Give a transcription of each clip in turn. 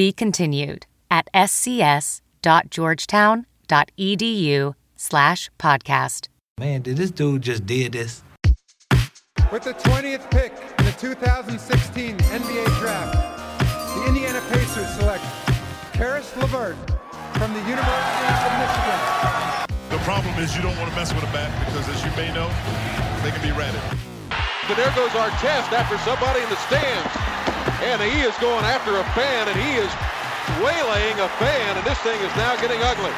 Be continued at scs.georgetown.edu slash podcast. Man, did this dude just did this? With the 20th pick in the 2016 NBA Draft, the Indiana Pacers select Caris LeVert from the University of Michigan. The problem is you don't want to mess with a bat because, as you may know, they can be ratted. And there goes Artest after somebody in the stands. And he is going after a fan, and he is waylaying a fan, and this thing is now getting ugly.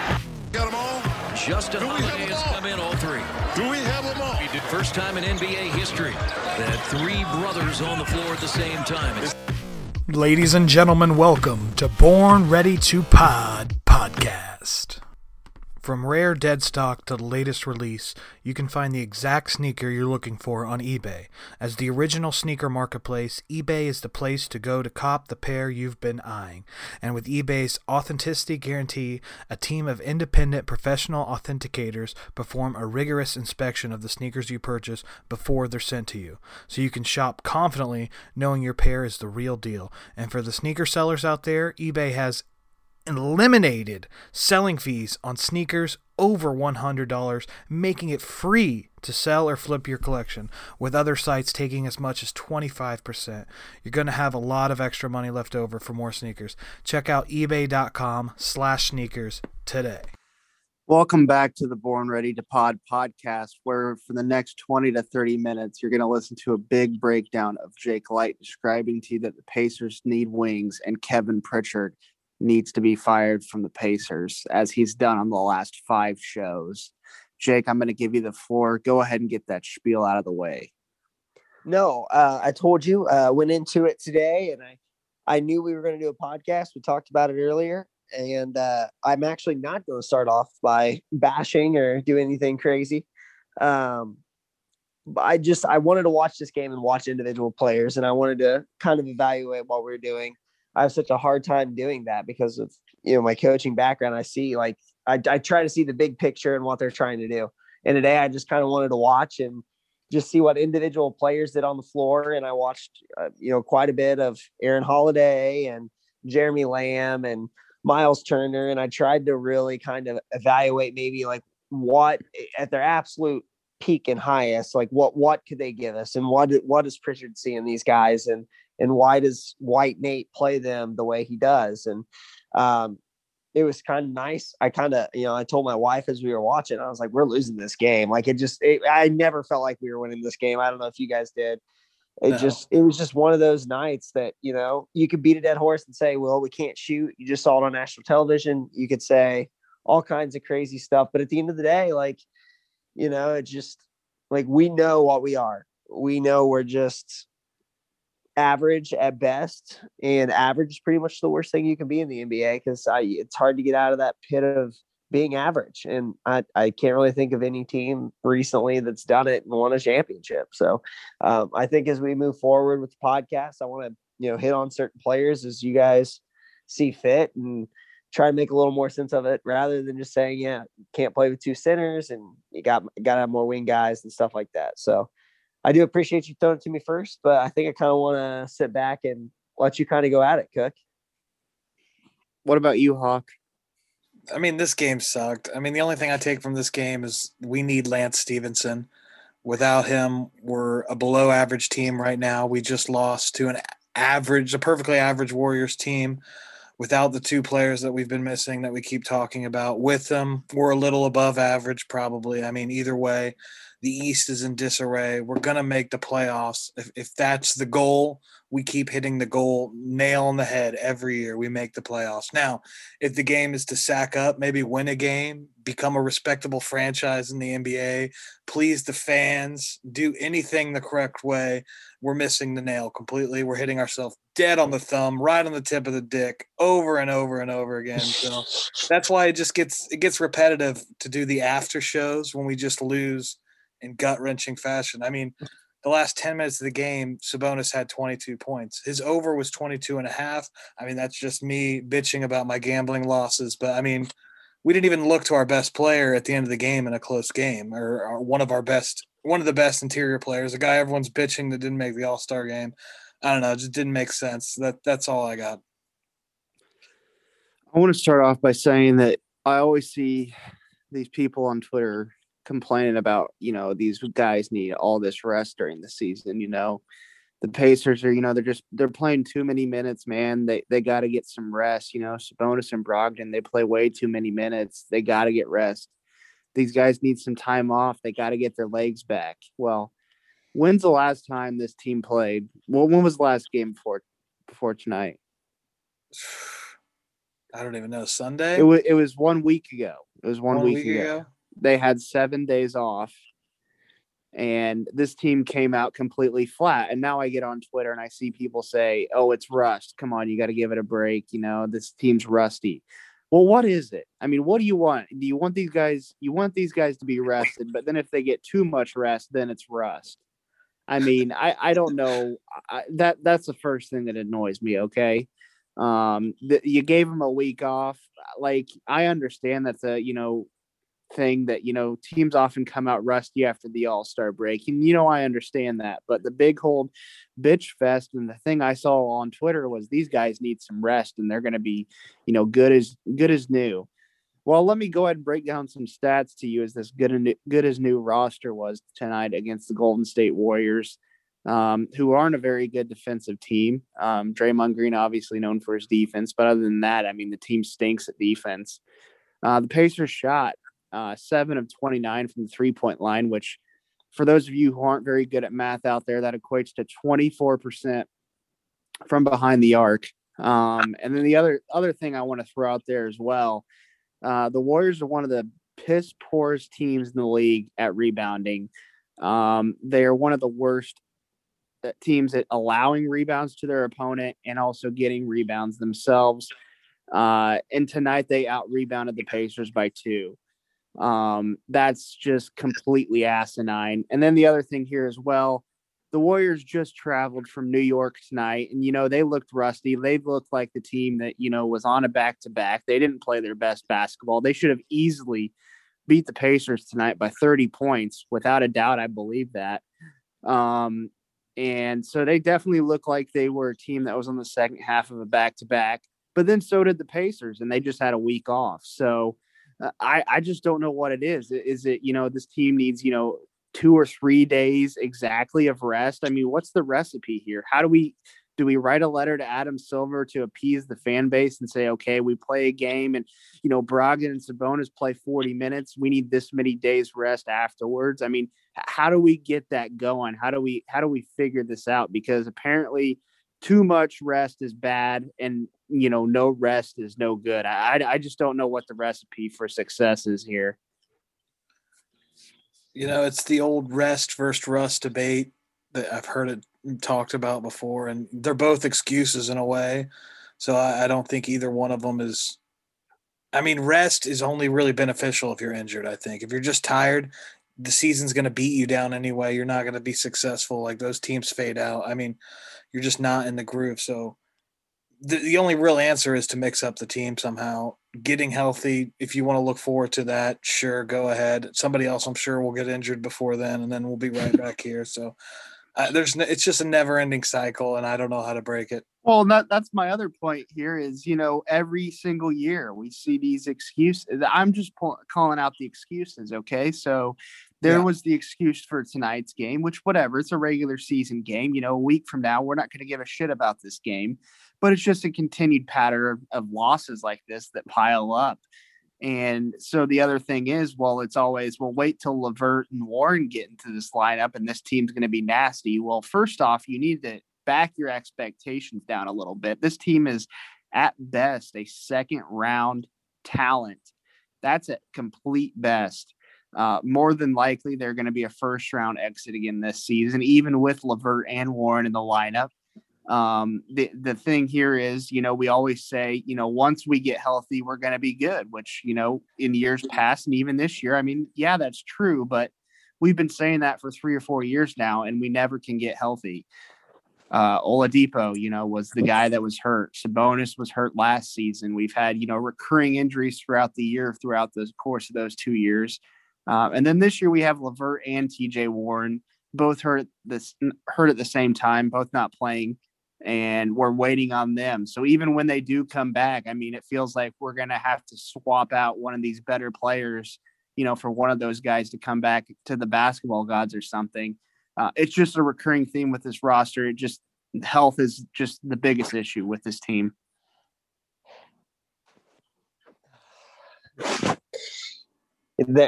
Got them all? Justin Do we have Holiday them has all? come in all three. Do we have them all? He did first time in NBA history that three brothers on the floor at the same time. It's Ladies and gentlemen, welcome to Born Ready to Pod podcast. From rare dead stock to the latest release, you can find the exact sneaker you're looking for on eBay. As the original sneaker marketplace, eBay is the place to go to cop the pair you've been eyeing. And with eBay's authenticity guarantee, a team of independent professional authenticators perform a rigorous inspection of the sneakers you purchase before they're sent to you. So you can shop confidently knowing your pair is the real deal. And for the sneaker sellers out there, eBay has eliminated selling fees on sneakers over $100, making it free to sell or flip your collection, with other sites taking as much as 25%. You're going to have a lot of extra money left over for more sneakers. Check out ebay.com slash sneakers today. Welcome back to the Born Ready to Pod podcast, where for the next 20 to 30 minutes, you're going to listen to a big breakdown of Jake Light describing to you that the Pacers need wings and Kevin Pritchard needs to be fired from the Pacers, as he's done on the last five shows. Jake, I'm going to give you the floor. Go ahead and get that spiel out of the way. No, uh, I told you. Uh, went into it today, and I I knew we were going to do a podcast. We talked about it earlier, and uh, I'm actually not going to start off by bashing or do anything crazy. Um, but I just I wanted to watch this game and watch individual players, and I wanted to kind of evaluate what we are doing. I have such a hard time doing that because of you know my coaching background. I see like I, I try to see the big picture and what they're trying to do. And today I just kind of wanted to watch and just see what individual players did on the floor. And I watched uh, you know quite a bit of Aaron Holiday and Jeremy Lamb and Miles Turner, and I tried to really kind of evaluate maybe like what at their absolute peak and highest, like what what could they give us, and what what does Pritchard see in these guys, and and why does White Nate play them the way he does? And um, it was kind of nice. I kind of, you know, I told my wife as we were watching, I was like, we're losing this game. Like it just, it, I never felt like we were winning this game. I don't know if you guys did. It No. just, it was just one of those nights that, you know, you could beat a dead horse and say, well, we can't shoot. You just saw it on national television. You could say all kinds of crazy stuff. But at the end of the day, like, you know, it just like we know what we are. We know we're just average at best, and average is pretty much the worst thing you can be in the NBA because it's hard to get out of that pit of being average. And I, I can't really think of any team recently that's done it and won a championship. So um, I think as we move forward with the podcast, I want to you know hit on certain players as you guys see fit and try to make a little more sense of it rather than just saying, yeah, can't play with two centers and you got got to have more wing guys and stuff like that. So I do appreciate you throwing it to me first, but I think I kind of want to sit back and let you kind of go at it, Cook. What about you, Hawk? I mean, this game sucked. I mean, the only thing I take from this game is we need Lance Stephenson. Without him, we're a below average team right now. We just lost to an average, a perfectly average Warriors team without the two players that we've been missing that we keep talking about. With them, we're a little above average, probably. I mean, either way, the East is in disarray. We're going to make the playoffs. If, if that's the goal, we keep hitting the goal nail on the head every year. We make the playoffs. Now, if the game is to sack up, maybe win a game, become a respectable franchise in the NBA, please the fans, do anything the correct way, we're missing the nail completely. We're hitting ourselves dead on the thumb, right on the tip of the dick, over and over and over again. So that's why it just gets it gets repetitive to do the after shows when we just lose in gut wrenching fashion. I mean, the last 10 minutes of the game, Sabonis had 22 points. His over was 22 and a half. I mean, that's just me bitching about my gambling losses. But I mean, we didn't even look to our best player at the end of the game in a close game or, or one of our best, one of the best interior players, a guy everyone's bitching that didn't make the all star game. I don't know. It just didn't make sense. That That's all I got. I want to start off by saying that I always see these people on Twitter complaining about, you know, these guys need all this rest during the season, you know. The Pacers are, you know, they're just they're playing too many minutes, man. They they got to get some rest, you know. Sabonis and Brogdon, they play way too many minutes. They got to get rest. These guys need some time off. They got to get their legs back. Well, when's the last time this team played? Well, when was the last game before before tonight? I don't even know. Sunday. It was it was one week ago. It was one, One week, week ago. ago? They had seven days off, and this team came out completely flat. And now I get on Twitter and I see people say, "Oh, it's rust. Come on, you got to give it a break. You know, this team's rusty." Well, what is it? I mean, what do you want? Do you want these guys? You want these guys to be rested, but then if they get too much rest, then it's rust. I mean, I I don't know. I, that that's the first thing that annoys me. Okay, um, you gave them a week off. Like I understand that's a you know thing that you know teams often come out rusty after the All Star break, and you know I understand that. But the big hold bitch fest, and the thing I saw on Twitter was these guys need some rest, and they're going to be you know good as good as new. Well, let me go ahead and break down some stats to you as this good and good as new roster was tonight against the Golden State Warriors, um, who aren't a very good defensive team. Um, Draymond Green, obviously known for his defense, but other than that, I mean, the team stinks at defense. Uh, the Pacers shot uh, seven of 29 from the three point line, which for those of you who aren't very good at math out there, that equates to 24% from behind the arc. Um, and then the other other thing I want to throw out there as well, uh, the Warriors are one of the piss poorest teams in the league at rebounding. Um, they are one of the worst uh, teams at allowing rebounds to their opponent and also getting rebounds themselves. Uh, and tonight they out rebounded the Pacers by two. Um, that's just completely asinine. And then the other thing here as well, the Warriors just traveled from New York tonight, and you know they looked rusty. They looked like the team that you know was on a back to back. They didn't play their best basketball. They should have easily beat the Pacers tonight by 30 points, without a doubt. I believe that. Um, and so they definitely looked like they were a team that was on the second half of a back to back. But then so did the Pacers, and they just had a week off. So Uh, I I just don't know what it is. Is it you know this team needs you know two or three days exactly of rest? I mean, what's the recipe here? How do we do we write a letter to Adam Silver to appease the fan base and say, okay, we play a game and you know Brogdon and Sabonis play 40 minutes. We need this many days rest afterwards. I mean, how do we get that going? How do we how do we figure this out? Because apparently too much rest is bad and you know no rest is no good. I I, just don't know what the recipe for success is here. You know, it's the old rest versus rust debate that I've heard it talked about before, and they're both excuses in a way. So I, I don't think either one of them is. I mean, rest is only really beneficial if you're injured. I think if you're just tired, the season's going to beat you down anyway. You're not going to be successful. Like those teams fade out. I mean, you're just not in the groove. So the, the only real answer is to mix up the team somehow. Getting healthy, if you want to look forward to that, sure, go ahead. Somebody else, I'm sure, will get injured before then, and then we'll be right back here. So uh, there's, n- it's just a never-ending cycle, and I don't know how to break it. Well, that that's my other point here is, you know, every single year we see these excuses. I'm just pull, calling out the excuses, okay? So there Yeah. was the excuse for tonight's game, which whatever, it's a regular season game, you know, a week from now we're not going to give a shit about this game, but it's just a continued pattern of, losses like this that pile up. And so the other thing is, well, it's always, well, wait till LeVert and Warren get into this lineup and this team's going to be nasty. Well, first off, you need to back your expectations down a little bit. This team is at best a second round talent. That's at complete best. Uh, more than likely, they're going to be a first round exit again this season, even with LeVert and Warren in the lineup. Um, the the thing here is, you know, we always say, you know, once we get healthy, we're going to be good. Which you know, in years past and even this year, I mean, yeah, that's true, but we've been saying that for three or four years now, and we never can get healthy. Uh, Oladipo, you know, was the guy that was hurt. Sabonis was hurt last season. We've had, you know, recurring injuries throughout the year, throughout the course of those two years. Uh, and then this year we have LeVert and TJ Warren, both hurt this hurt at the same time, both not playing, and we're waiting on them. So even when they do come back, I mean, it feels like we're gonna have to swap out one of these better players, you know, for one of those guys to come back to the basketball gods or something. Uh, it's just a recurring theme with this roster. It just health is just the biggest issue with this team.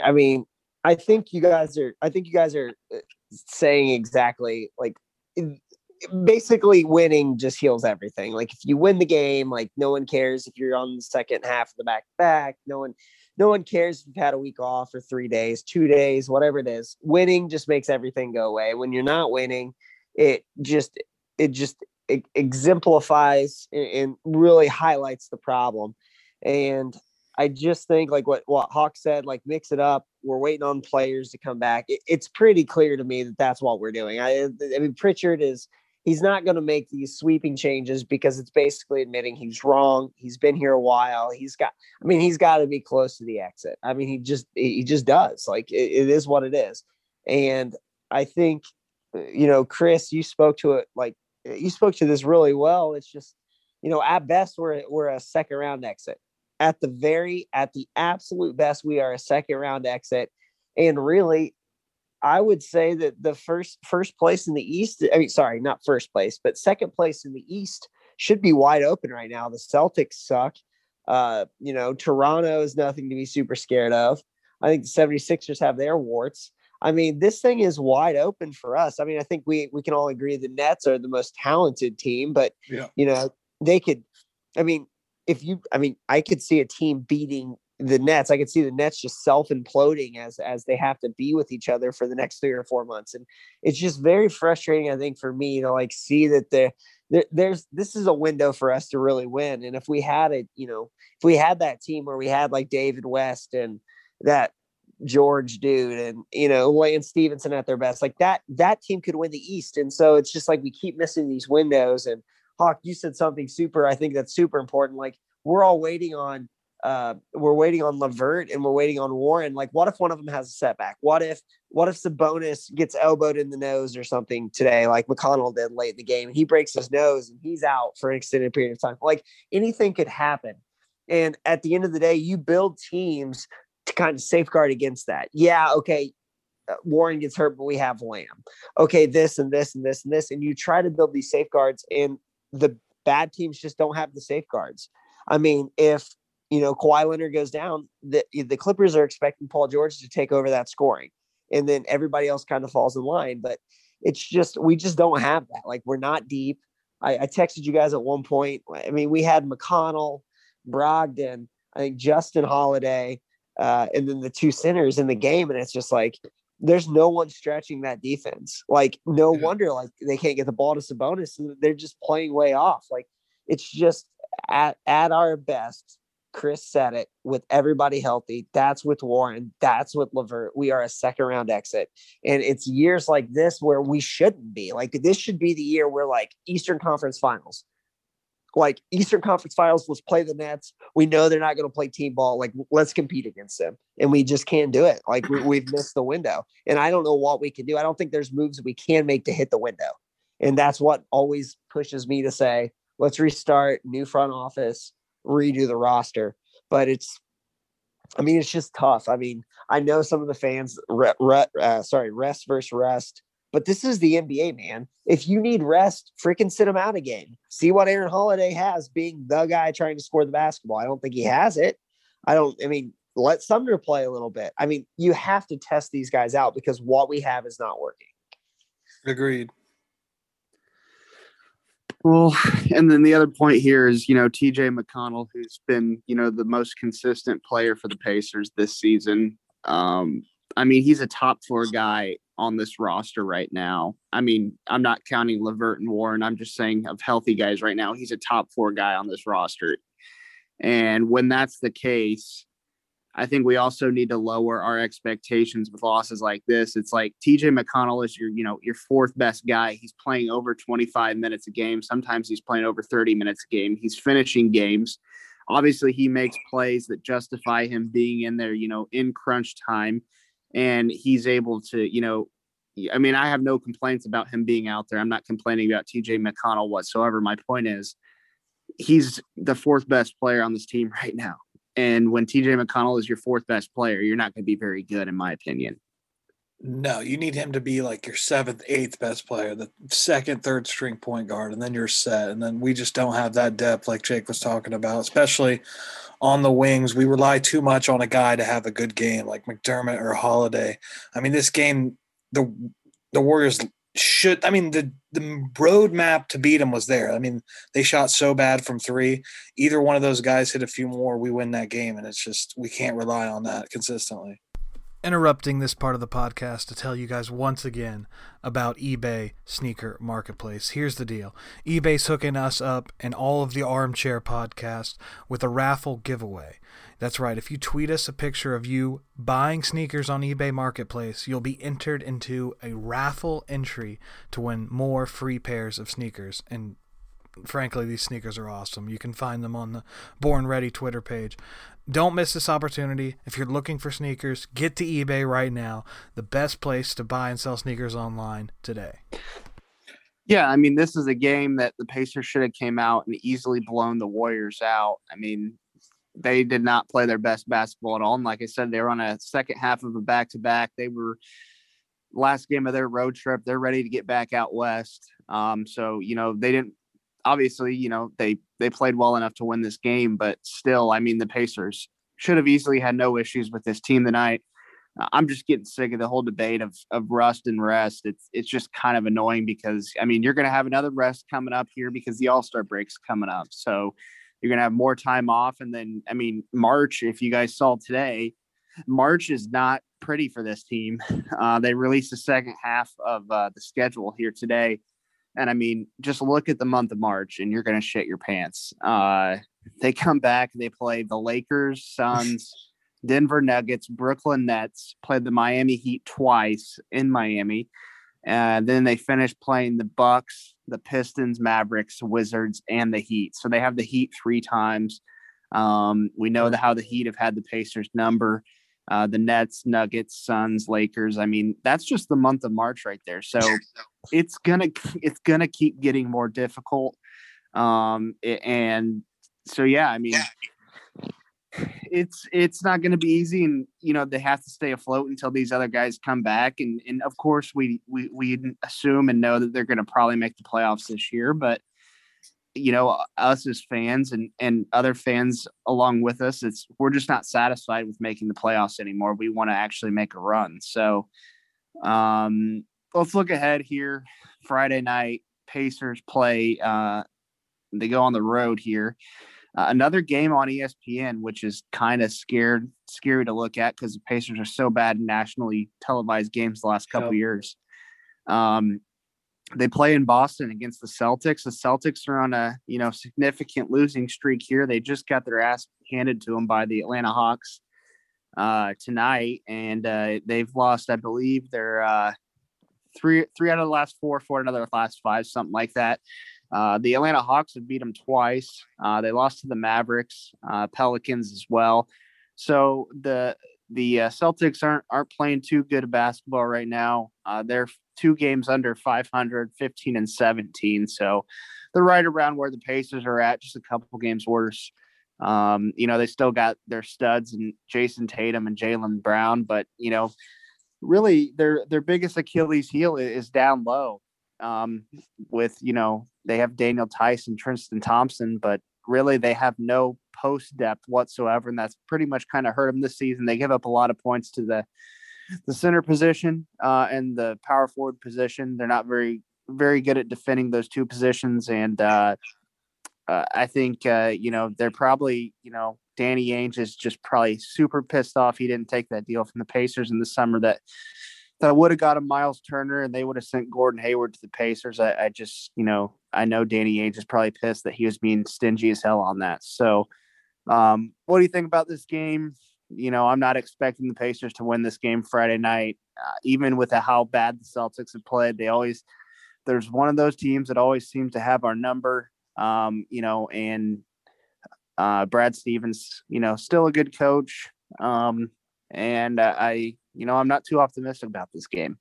I mean, I think you guys are. I think you guys are uh, saying exactly like basically winning just heals everything. Like if you win the game, like no one cares if you're on the second half of the back back. No one, no one cares if you've had a week off or three days, two days, whatever it is. Winning just makes everything go away. When you're not winning, it just it just it exemplifies and really highlights the problem. And I just think like what what Hawk said, like mix it up. We're waiting on players to come back. It, it's pretty clear to me that that's what we're doing. I, I mean, Pritchard is he's not going to make these sweeping changes because it's basically admitting he's wrong. He's been here a while. He's got. I mean, he's got to be close to the exit. I mean, he just he just does. Like it, it is what it is. And I think, uh, you know, Chris, you spoke to it like you spoke to this really well. It's just, you know, at best we're we're a second round exit at the very at the absolute best we are a second round exit and really i would say that the first first place in the east i mean sorry not first place but second place in the east should be wide open right now. The celtics suck. Uh you know toronto is nothing to be super scared of. I think the 76ers have their warts. I mean this thing is wide open for us. I mean i think we we can all agree the nets are the most talented team but yeah. you know they could i mean if you, I mean, I could see a team beating the Nets. I could see the Nets just self imploding as as they have to be with each other for the next three or four months, and it's just very frustrating. I think for me to like see that there, there there's this is a window for us to really win, and if we had it, you know, if we had that team where we had like David West and that George dude and you know Lance Stephenson at their best, like that that team could win the East, and so it's just like we keep missing these windows and Hawk, you said something super. I think that's super important. Like we're all waiting on, uh, we're waiting on LeVert and we're waiting on Warren. Like, what if one of them has a setback? What if, what if Sabonis gets elbowed in the nose or something today, like McConnell did late in the game, and he breaks his nose and he's out for an extended period of time? Like anything could happen. And at the end of the day, you build teams to kind of safeguard against that. Yeah, okay, uh, Warren gets hurt, but we have Lamb. Okay, this and this and this and this, and you try to build these safeguards. And the bad teams just don't have the safeguards. I mean, if you know Kawhi Leonard goes down, the the Clippers are expecting Paul George to take over that scoring, and then everybody else kind of falls in line. But it's just we just don't have that. Like we're not deep. I, I texted you guys at one point. I mean, we had McConnell, Brogdon, I think Justin Holiday, uh, and then the two centers in the game, and it's just like there's no one stretching that defense. Like, no wonder like they can't get the ball to Sabonis. They're just playing way off. Like, it's just at at our best. Chris said it with everybody healthy. That's with Warren. That's with LeVert. We are a second round exit. And it's years like this where we shouldn't be. Like this should be the year where like Eastern Conference Finals like Eastern Conference Finals, let's play the Nets. We know they're not going to play team ball. Like, let's compete against them. And we just can't do it. Like, we, have missed the window. And I don't know what we can do. I don't think there's moves we can make to hit the window. And that's what always pushes me to say, let's restart, new front office, redo the roster. But it's, I mean, it's just tough. I mean, I know some of the fans, re, re, uh, sorry, rest versus rest but this is the NBA, man. If you need rest, freaking sit him out again. See what Aaron Holiday has being the guy trying to score the basketball. I don't think he has it. I don't, I mean, let Sumner play a little bit. I mean, you have to test these guys out because what we have is not working. Agreed. Well, and then the other point here is, you know, TJ McConnell, who's been, you know, the most consistent player for the Pacers this season. Um, I mean, he's a top four guy on this roster right now. I mean, I'm not counting LeVert and Warren. I'm just saying of healthy guys right now, he's a top four guy on this roster. And when that's the case, I think we also need to lower our expectations with losses like this. It's like TJ McConnell is your, you know, your fourth best guy. He's playing over 25 minutes a game. Sometimes he's playing over 30 minutes a game. He's finishing games. Obviously, he makes plays that justify him being in there, you know, in crunch time. And he's able to, you know, I mean, I have no complaints about him being out there. I'm not complaining about TJ McConnell whatsoever. My point is, he's the fourth best player on this team right now. And when TJ McConnell is your fourth best player, you're not going to be very good, in my opinion. No, you need him to be like your seventh, eighth best player, the second, third string point guard, and then you're set. And then we just don't have that depth like Jake was talking about, especially on the wings. We rely too much on a guy to have a good game like McDermott or Holiday. I mean, this game, the the Warriors should I mean the the roadmap to beat them was there. I mean, they shot so bad from three. Either one of those guys hit a few more, we win that game, and it's just we can't rely on that consistently. Interrupting this part of the podcast to tell you guys once again about eBay Sneaker Marketplace. Here's the deal eBay's hooking us up and all of the Armchair podcast with a raffle giveaway. That's right. If you tweet us a picture of you buying sneakers on eBay Marketplace, you'll be entered into a raffle entry to win more free pairs of sneakers. And frankly, these sneakers are awesome. You can find them on the Born Ready Twitter page. Don't miss this opportunity. If you're looking for sneakers, get to eBay right now. The best place to buy and sell sneakers online today. Yeah, I mean, this is a game that the Pacers should have came out and easily blown the Warriors out. I mean, they did not play their best basketball at all. And like I said, they were on a second half of a back to back. They were last game of their road trip. They're ready to get back out west. Um, so you know they didn't. Obviously, you know they they played well enough to win this game, but still, I mean, the Pacers should have easily had no issues with this team tonight. I'm just getting sick of the whole debate of of rust and rest. It's it's just kind of annoying because I mean you're going to have another rest coming up here because the All Star break's coming up. So you're going to have more time off. And then, I mean, March, if you guys saw today, March is not pretty for this team. Uh, they released the second half of uh, the schedule here today. And I mean, just look at the month of March and you're going to shit your pants. Uh, they come back, they play the Lakers, Suns, Denver Nuggets, Brooklyn Nets, played the Miami Heat twice in Miami. And then they finish playing the Bucks, the Pistons, Mavericks, Wizards, and the Heat. So they have the Heat three times. Um, we know the, how the Heat have had the Pacers number. Uh, the Nets, Nuggets, Suns, Lakers. I mean, that's just the month of March right there. So it's gonna it's gonna keep getting more difficult. Um, and so yeah, I mean, it's it's not going to be easy and you know they have to stay afloat until these other guys come back. And and of course we we we assume and know that they're going to probably make the playoffs this year but you know us as fans and and other fans along with us it's we're just not satisfied with making the playoffs anymore. We want to actually make a run. So um let's look ahead here. Friday night pacers play uh they go on the road here uh, another game on ESPN, which is kind of scared scary to look at because the Pacers are so bad in nationally televised games the last couple yep. years. Um, they play in Boston against the Celtics. The Celtics are on a you know significant losing streak here. They just got their ass handed to them by the Atlanta Hawks uh, tonight, and uh, they've lost, I believe, their uh, three three out of the last four, four out of the last five, something like that. Uh, the Atlanta Hawks have beat them twice. Uh, they lost to the Mavericks, uh, Pelicans as well. So the the uh, Celtics aren't aren't playing too good basketball right now. Uh, they're two games under 500, 15 and 17. So they're right around where the Pacers are at, just a couple games worse. Um, you know, they still got their studs and Jayson Tatum and Jaylen Brown, but you know, really their their biggest Achilles heel is down low um, with you know they have Daniel and Tristan Thompson, but really they have no post depth whatsoever, and that's pretty much kind of hurt them this season. They give up a lot of points to the the center position uh, and the power forward position. They're not very very good at defending those two positions, and uh, uh, I think uh, you know they're probably you know Danny Ainge is just probably super pissed off he didn't take that deal from the Pacers in the summer that I would have got a Miles Turner and they would have sent Gordon Hayward to the Pacers. I, I, just, you know, I know Danny Ainge is probably pissed that he was being stingy as hell on that. So, um, what do you think about this game? You know, I'm not expecting the Pacers to win this game Friday night, uh, even with how bad the Celtics have played. They always, there's one of those teams that always seems to have our number. Um, you know, and uh, Brad Stevens, you know, still a good coach. Um, and uh, I, you know, I'm not too optimistic about this game.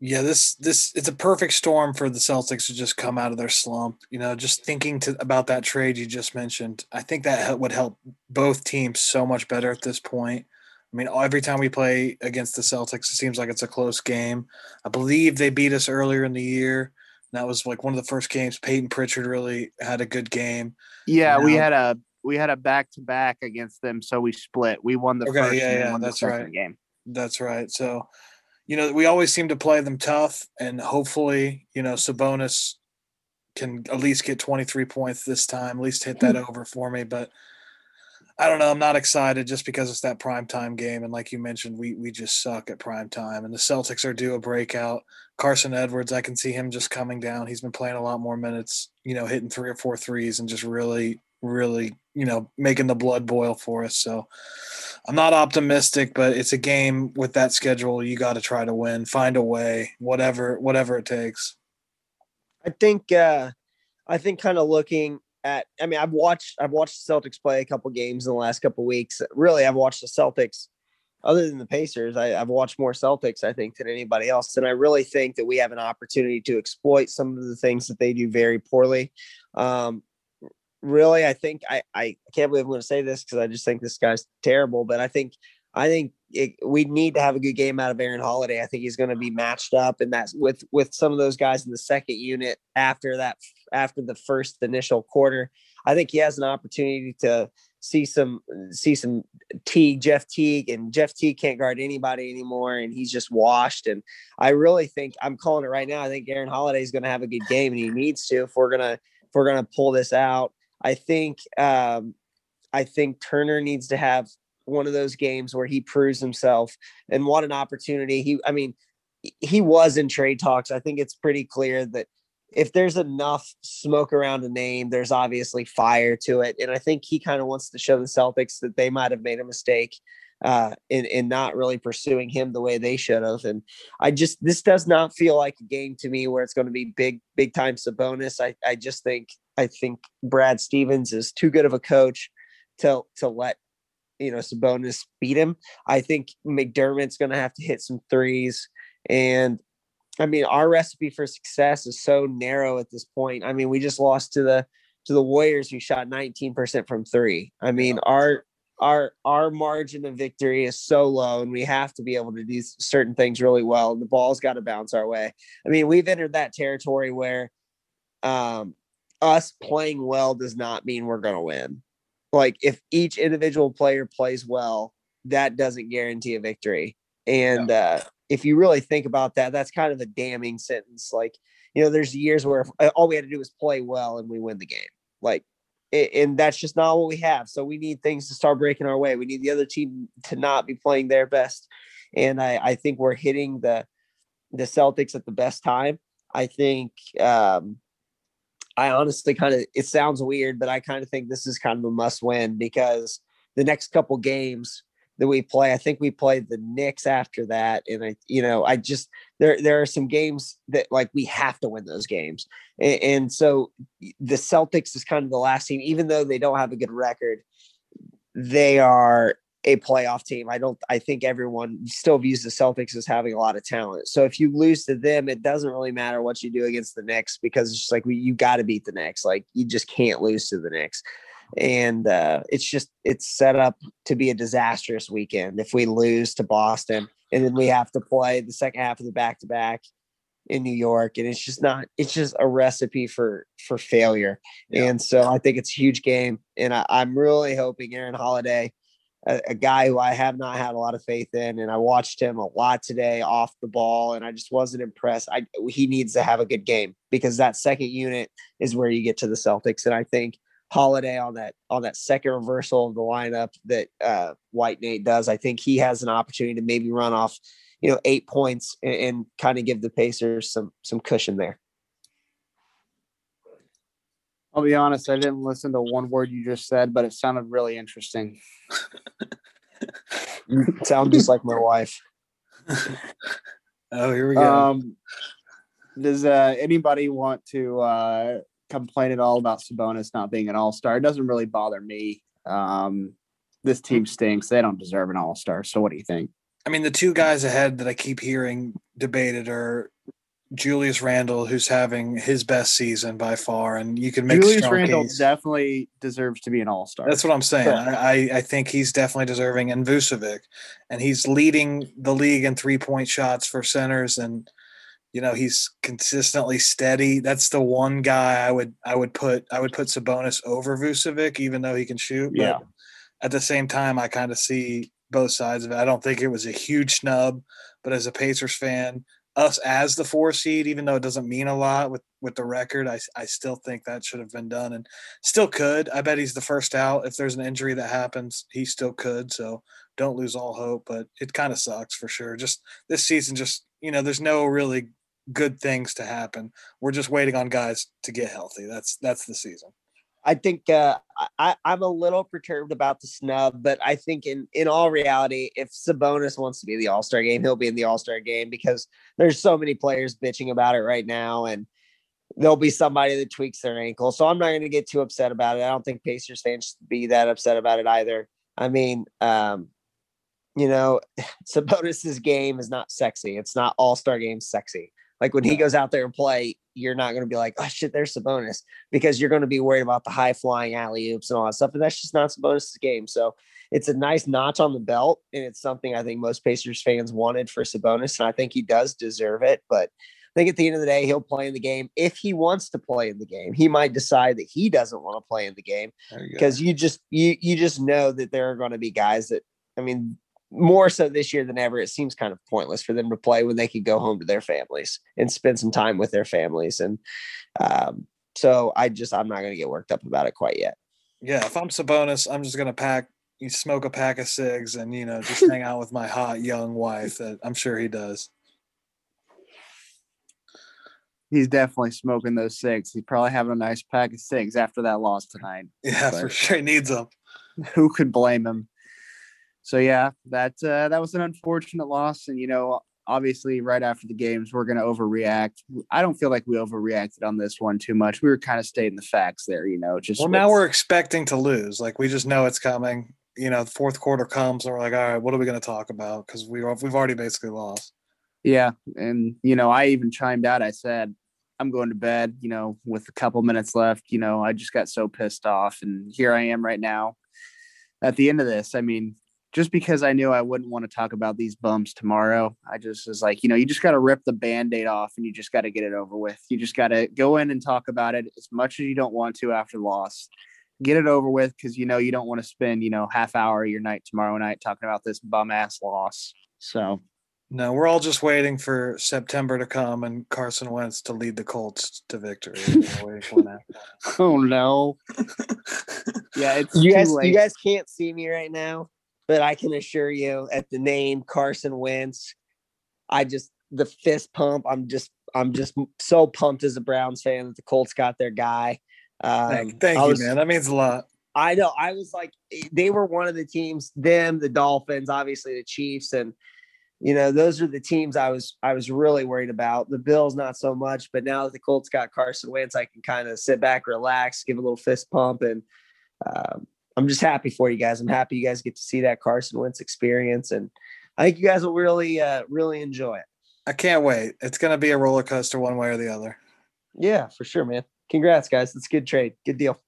Yeah, this this it's a perfect storm for the Celtics to just come out of their slump. You know, just thinking to, about that trade you just mentioned, I think that would help both teams so much better at this point. I mean, every time we play against the Celtics, it seems like it's a close game. I believe they beat us earlier in the year. That was like one of the first games Payton Pritchard really had a good game. Yeah, now, we had a we had a back to back against them, so we split. We won the okay, first yeah, yeah, that's right. game. That's right. So, you know, we always seem to play them tough, and hopefully, you know, Sabonis can at least get 23 points this time, at least hit that mm. over for me. But I don't know. I'm not excited just because it's that prime time game, and like you mentioned, we we just suck at prime time, and the Celtics are due a breakout. Carsen Edwards, I can see him just coming down. He's been playing a lot more minutes, you know, hitting three or four threes, and just really really, you know, making the blood boil for us. So I'm not optimistic, but it's a game with that schedule. You got to try to win, find a way, whatever, whatever it takes. I think, uh, I think kind of looking at, I mean, I've watched, I've watched the Celtics play a couple games in the last couple weeks. Really, I've watched the Celtics other than the Pacers, I, have watched more Celtics, I think, than anybody else. And I really think that we have an opportunity to exploit some of the things that they do very poorly. Um, really, I think I, I can't believe I'm going to say this because I just think this guy's terrible. But I think I think it, we need to have a good game out of Aaron Holiday. I think he's going to be matched up, and that's with with some of those guys in the second unit after that after the first initial quarter. I think he has an opportunity to see some see some Teague, Jeff Teague, and Jeff Teague can't guard anybody anymore, and he's just washed. And I really think I'm calling it right now. I think Aaron Holiday is going to have a good game, and he needs to if we're gonna if we're gonna pull this out. I think um, I think Turner needs to have one of those games where he proves himself and what an opportunity he I mean he was in trade talks. I think it's pretty clear that if there's enough smoke around a name, there's obviously fire to it. And I think he kind of wants to show the Celtics that they might have made a mistake uh, in, in not really pursuing him the way they should have. And I just, this does not feel like a game to me where it's going to be big, big time Sabonis. I, I just think I think Brad Stevens is too good of a coach to to let you know Sabonis beat him. I think McDermott's going to have to hit some threes, and I mean our recipe for success is so narrow at this point. I mean we just lost to the to the Warriors who shot 19% from three. I mean our our our margin of victory is so low and we have to be able to do certain things really well and the ball's got to bounce our way i mean we've entered that territory where um us playing well does not mean we're going to win. Like if each individual player plays well, that doesn't guarantee a victory. And yeah. uh, if you really think about that, that's kind of a damning sentence. Like, you know, there's years where uh, all we had to do was play well and we win the game. Like, and that's just not what we have. So we need things to start breaking our way. We need the other team to not be playing their best. And I, I think we're hitting the the Celtics at the best time. I think um, I honestly kind of it sounds weird, but I kind of think this is kind of a must win because the next couple games that we play, I think we played the Knicks after that, and I, you know, I just there there are some games that like we have to win those games, and, and so the Celtics is kind of the last team, even though they don't have a good record, they are a playoff team. I don't I think everyone still views the Celtics as having a lot of talent. So if you lose to them, it doesn't really matter what you do against the Knicks because it's just like we, you got to beat the Knicks. Like you just can't lose to the Knicks. And uh, it's just it's set up to be a disastrous weekend if we lose to Boston and then we have to play the second half of the back to back in New York and it's just not it's just a recipe for for failure. Yeah. And so I think it's a huge game and I, I'm really hoping Aaron Holiday a, a, guy who I have not had a lot of faith in, and I watched him a lot today off the ball, and I just wasn't impressed. I he needs to have a good game because that second unit is where you get to the Celtics, and I think Holiday on that on that second reversal of the lineup that uh, White Nate does, I think he has an opportunity to maybe run off, you know, eight points and, and kind of give the Pacers some some cushion there. I'll be honest, I didn't listen to one word you just said, but it sounded really interesting. Sound just like my wife. oh, here we go. Um, does uh, anybody want to uh, complain at all about Sabonis not being an All Star? It doesn't really bother me. Um, this team stinks. They don't deserve an All Star. So, what do you think? I mean, the two guys ahead that I keep hearing debated are Julius Randle, who's having his best season by far, and you can make Julius Randle case. definitely deserves to be an All Star. That's what I'm saying. I, I think he's definitely deserving, and Vucevic, and he's leading the league in three point shots for centers, and you know he's consistently steady. That's the one guy I would I would put I would put Sabonis over Vucevic, even though he can shoot. Yeah. at the same time, I kind of see both sides of it. I don't think it was a huge snub, but as a Pacers fan, us as the four seed, even though it doesn't mean a lot with with the record, I I still think that should have been done and still could. I bet he's the first out. If there's an injury that happens, he still could. So don't lose all hope, but it kind of sucks for sure. Just this season, just you know, there's no really good things to happen. We're just waiting on guys to get healthy. That's that's the season. I think uh, I, I'm a little perturbed about the snub, but I think in in all reality, if Sabonis wants to be the All Star game, he'll be in the All Star game because there's so many players bitching about it right now, and there'll be somebody that tweaks their ankle. So I'm not going to get too upset about it. I don't think Pacers fans should be that upset about it either. I mean, um, you know, Sabonis's game is not sexy. It's not All Star game sexy. Like when he goes out there and play, you're not going to be like, oh shit, there's Sabonis because you're going to be worried about the high flying alley oops and all that stuff. And that's just not Sabonis' game. So it's a nice notch on the belt. And it's something I think most Pacers fans wanted for Sabonis. And I think he does deserve it. But I think at the end of the day, he'll play in the game if he wants to play in the game. He might decide that he doesn't want to play in the game because you, you just you you just know that there are going to be guys that I mean more so this year than ever, it seems kind of pointless for them to play when they could go home to their families and spend some time with their families. And um, so I just, I'm not going to get worked up about it quite yet. Yeah. If I'm Sabonis, I'm just going to pack, you smoke a pack of cigs and, you know, just hang out with my hot young wife that I'm sure he does. He's definitely smoking those cigs. He's probably having a nice pack of cigs after that loss tonight. Yeah, but for sure. He needs them. Who could blame him? So yeah, that uh, that was an unfortunate loss, and you know, obviously, right after the games, we're going to overreact. I don't feel like we overreacted on this one too much. We were kind of stating the facts there, you know. Just well, now we're expecting to lose. Like we just know it's coming. You know, the fourth quarter comes, and we're like, all right, what are we going to talk about? Because we we've already basically lost. Yeah, and you know, I even chimed out. I said, I'm going to bed. You know, with a couple minutes left. You know, I just got so pissed off, and here I am right now. At the end of this, I mean, just because I knew I wouldn't want to talk about these bumps tomorrow, I just was like, you know, you just got to rip the band aid off and you just got to get it over with. You just got to go in and talk about it as much as you don't want to after loss. Get it over with because you know you don't want to spend, you know, half hour of your night tomorrow night talking about this bum ass loss. So, no, we're all just waiting for September to come and Carson Wentz to lead the Colts to victory. oh no! yeah, it's you guys. Late. You guys can't see me right now, but I can assure you, at the name Carson Wentz, I just the fist pump. I'm just I'm just so pumped as a Browns fan that the Colts got their guy. Um, thank, thank was, you, man. That means a lot. I know. I was like, they were one of the teams. Them, the Dolphins, obviously the Chiefs, and you know those are the teams I was I was really worried about. The Bills, not so much. But now that the Colts got Carson Wentz, I can kind of sit back, relax, give a little fist pump, and um, I'm just happy for you guys. I'm happy you guys get to see that Carson Wentz experience, and I think you guys will really, uh, really enjoy it. I can't wait. It's going to be a roller coaster, one way or the other. Yeah, for sure, man. Congrats, guys. It's a good trade. Good deal.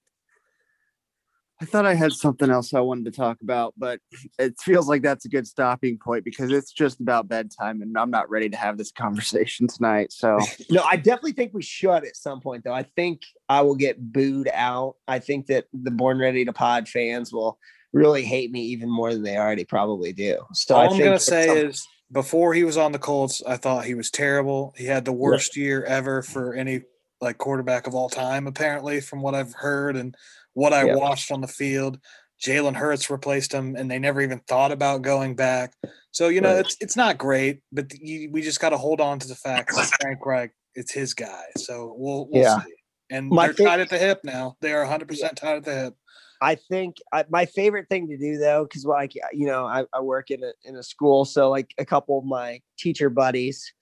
I thought I had something else I wanted to talk about, but it feels like that's a good stopping point because it's just about bedtime and I'm not ready to have this conversation tonight. So, no, I definitely think we should at some point, though. I think I will get booed out. I think that the Born Ready to Pod fans will really hate me even more than they already probably do. So, all I am going to say some- is before he was on the Colts, I thought he was terrible. He had the worst year ever for any like quarterback of all time, apparently, from what I've heard and what I watched on the field. Jalen Hurts replaced him, and they never even thought about going back. So you know, Right. it's it's not great, but you, we just got to hold on to the fact that Frank Reich, it's his guy. So we'll, we'll Yeah. see. And My they're fa- tied at the hip now. They are 100 percent tied at the hip. I think I, my favorite thing to do though, because like uh, you know, I, I work in a in a school, so like a couple of my teacher buddies,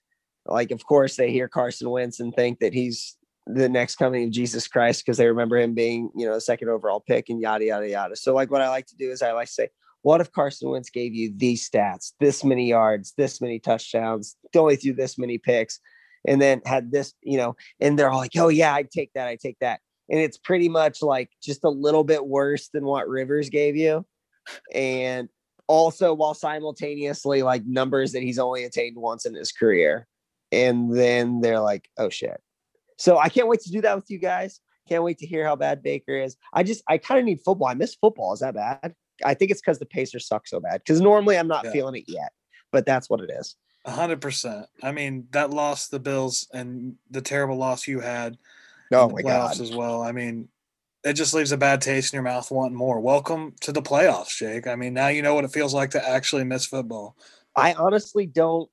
like of course they hear Carson Wentz and think that he's the next coming of Jesus Christ because they remember him being you know the second overall pick and yada yada yada. So like what I like to do is I like to say, what if Carson Wentz gave you these stats, this many yards, this many touchdowns, only threw this many picks, and then had this, you know, and they're all like, oh yeah, I take that, I take that and it's pretty much like just a little bit worse than what Rivers gave you. And also while simultaneously like numbers that he's only attained once in his career. And then they're like, oh shit. So I can't wait to do that with you guys. Can't wait to hear how bad Baker is. I just I kind of need football. I miss football. Is that bad? I think it's because the Pacers suck so bad. Because normally I'm not Yeah. feeling it yet, but that's what it is. A hundred percent. I mean, that loss the Bills and the terrible loss you had Oh in the my playoffs god. as well. I mean, it just leaves a bad taste in your mouth wanting more. Welcome to the playoffs, Jake. I mean, now you know what it feels like to actually miss football. I honestly don't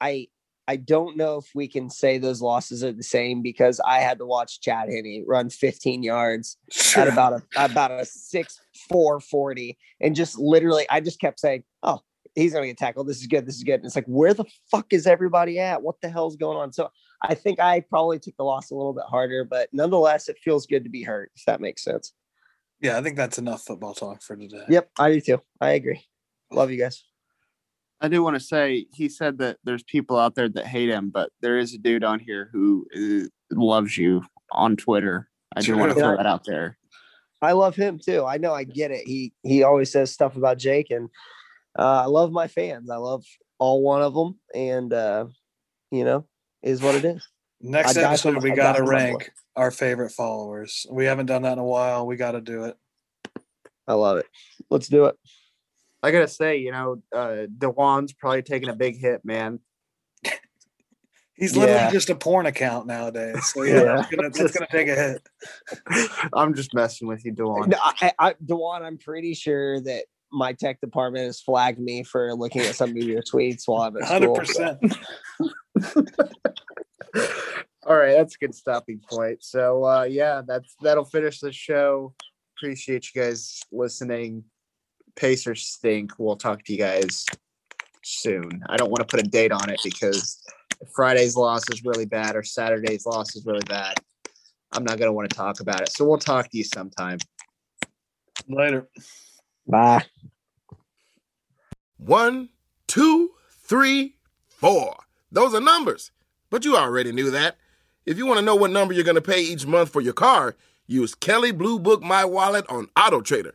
I I don't know if we can say those losses are the same because I had to watch Chad Henne run 15 yards at about a about a six four forty and just literally I just kept saying, Oh, he's gonna get tackled. This is good, this is good. And it's like, where the fuck is everybody at? What the hell's going on? So I think I probably took the loss a little bit harder, but nonetheless, it feels good to be hurt, if that makes sense. Yeah, I think that's enough football talk for today. Yep, I do too. I agree. Love you guys. I do want to say he said that there's people out there that hate him, but there is a dude on here who uh, loves you on Twitter. I do want to throw that out there. I love him too. I know I get it. He he always says stuff about Jake, and uh, I love my fans. I love all one of them, and uh, you know, is what it is. Next I episode, for- we got to for my rank our favorite followers. We haven't done that in a while. We got to do it. I love it. Let's do it. I gotta say, you know, uh, Dewan's probably taking a big hit, man. He's literally Yeah. just a porn account nowadays. So yeah, Yeah. That's, gonna, that's gonna take a hit. I'm just messing with you, Dewan. No, I, I, Dewan, I'm pretty sure that my tech department has flagged me for looking at some of your tweets while I'm at Hundred school. percent. All right, that's a good stopping point. So uh yeah, that's that'll finish the show. Appreciate you guys listening. Pacers stink. We'll talk to you guys soon. I don't want to put a date on it because if Friday's loss is really bad or Saturday's loss is really bad. I'm not gonna want to talk about it. So we'll talk to you sometime. Later. Bye. One, two, three, four. Those are numbers. But you already knew that. If you want to know what number you're going to pay each month for your car, use Kelley Blue Book My Wallet on Auto Trader.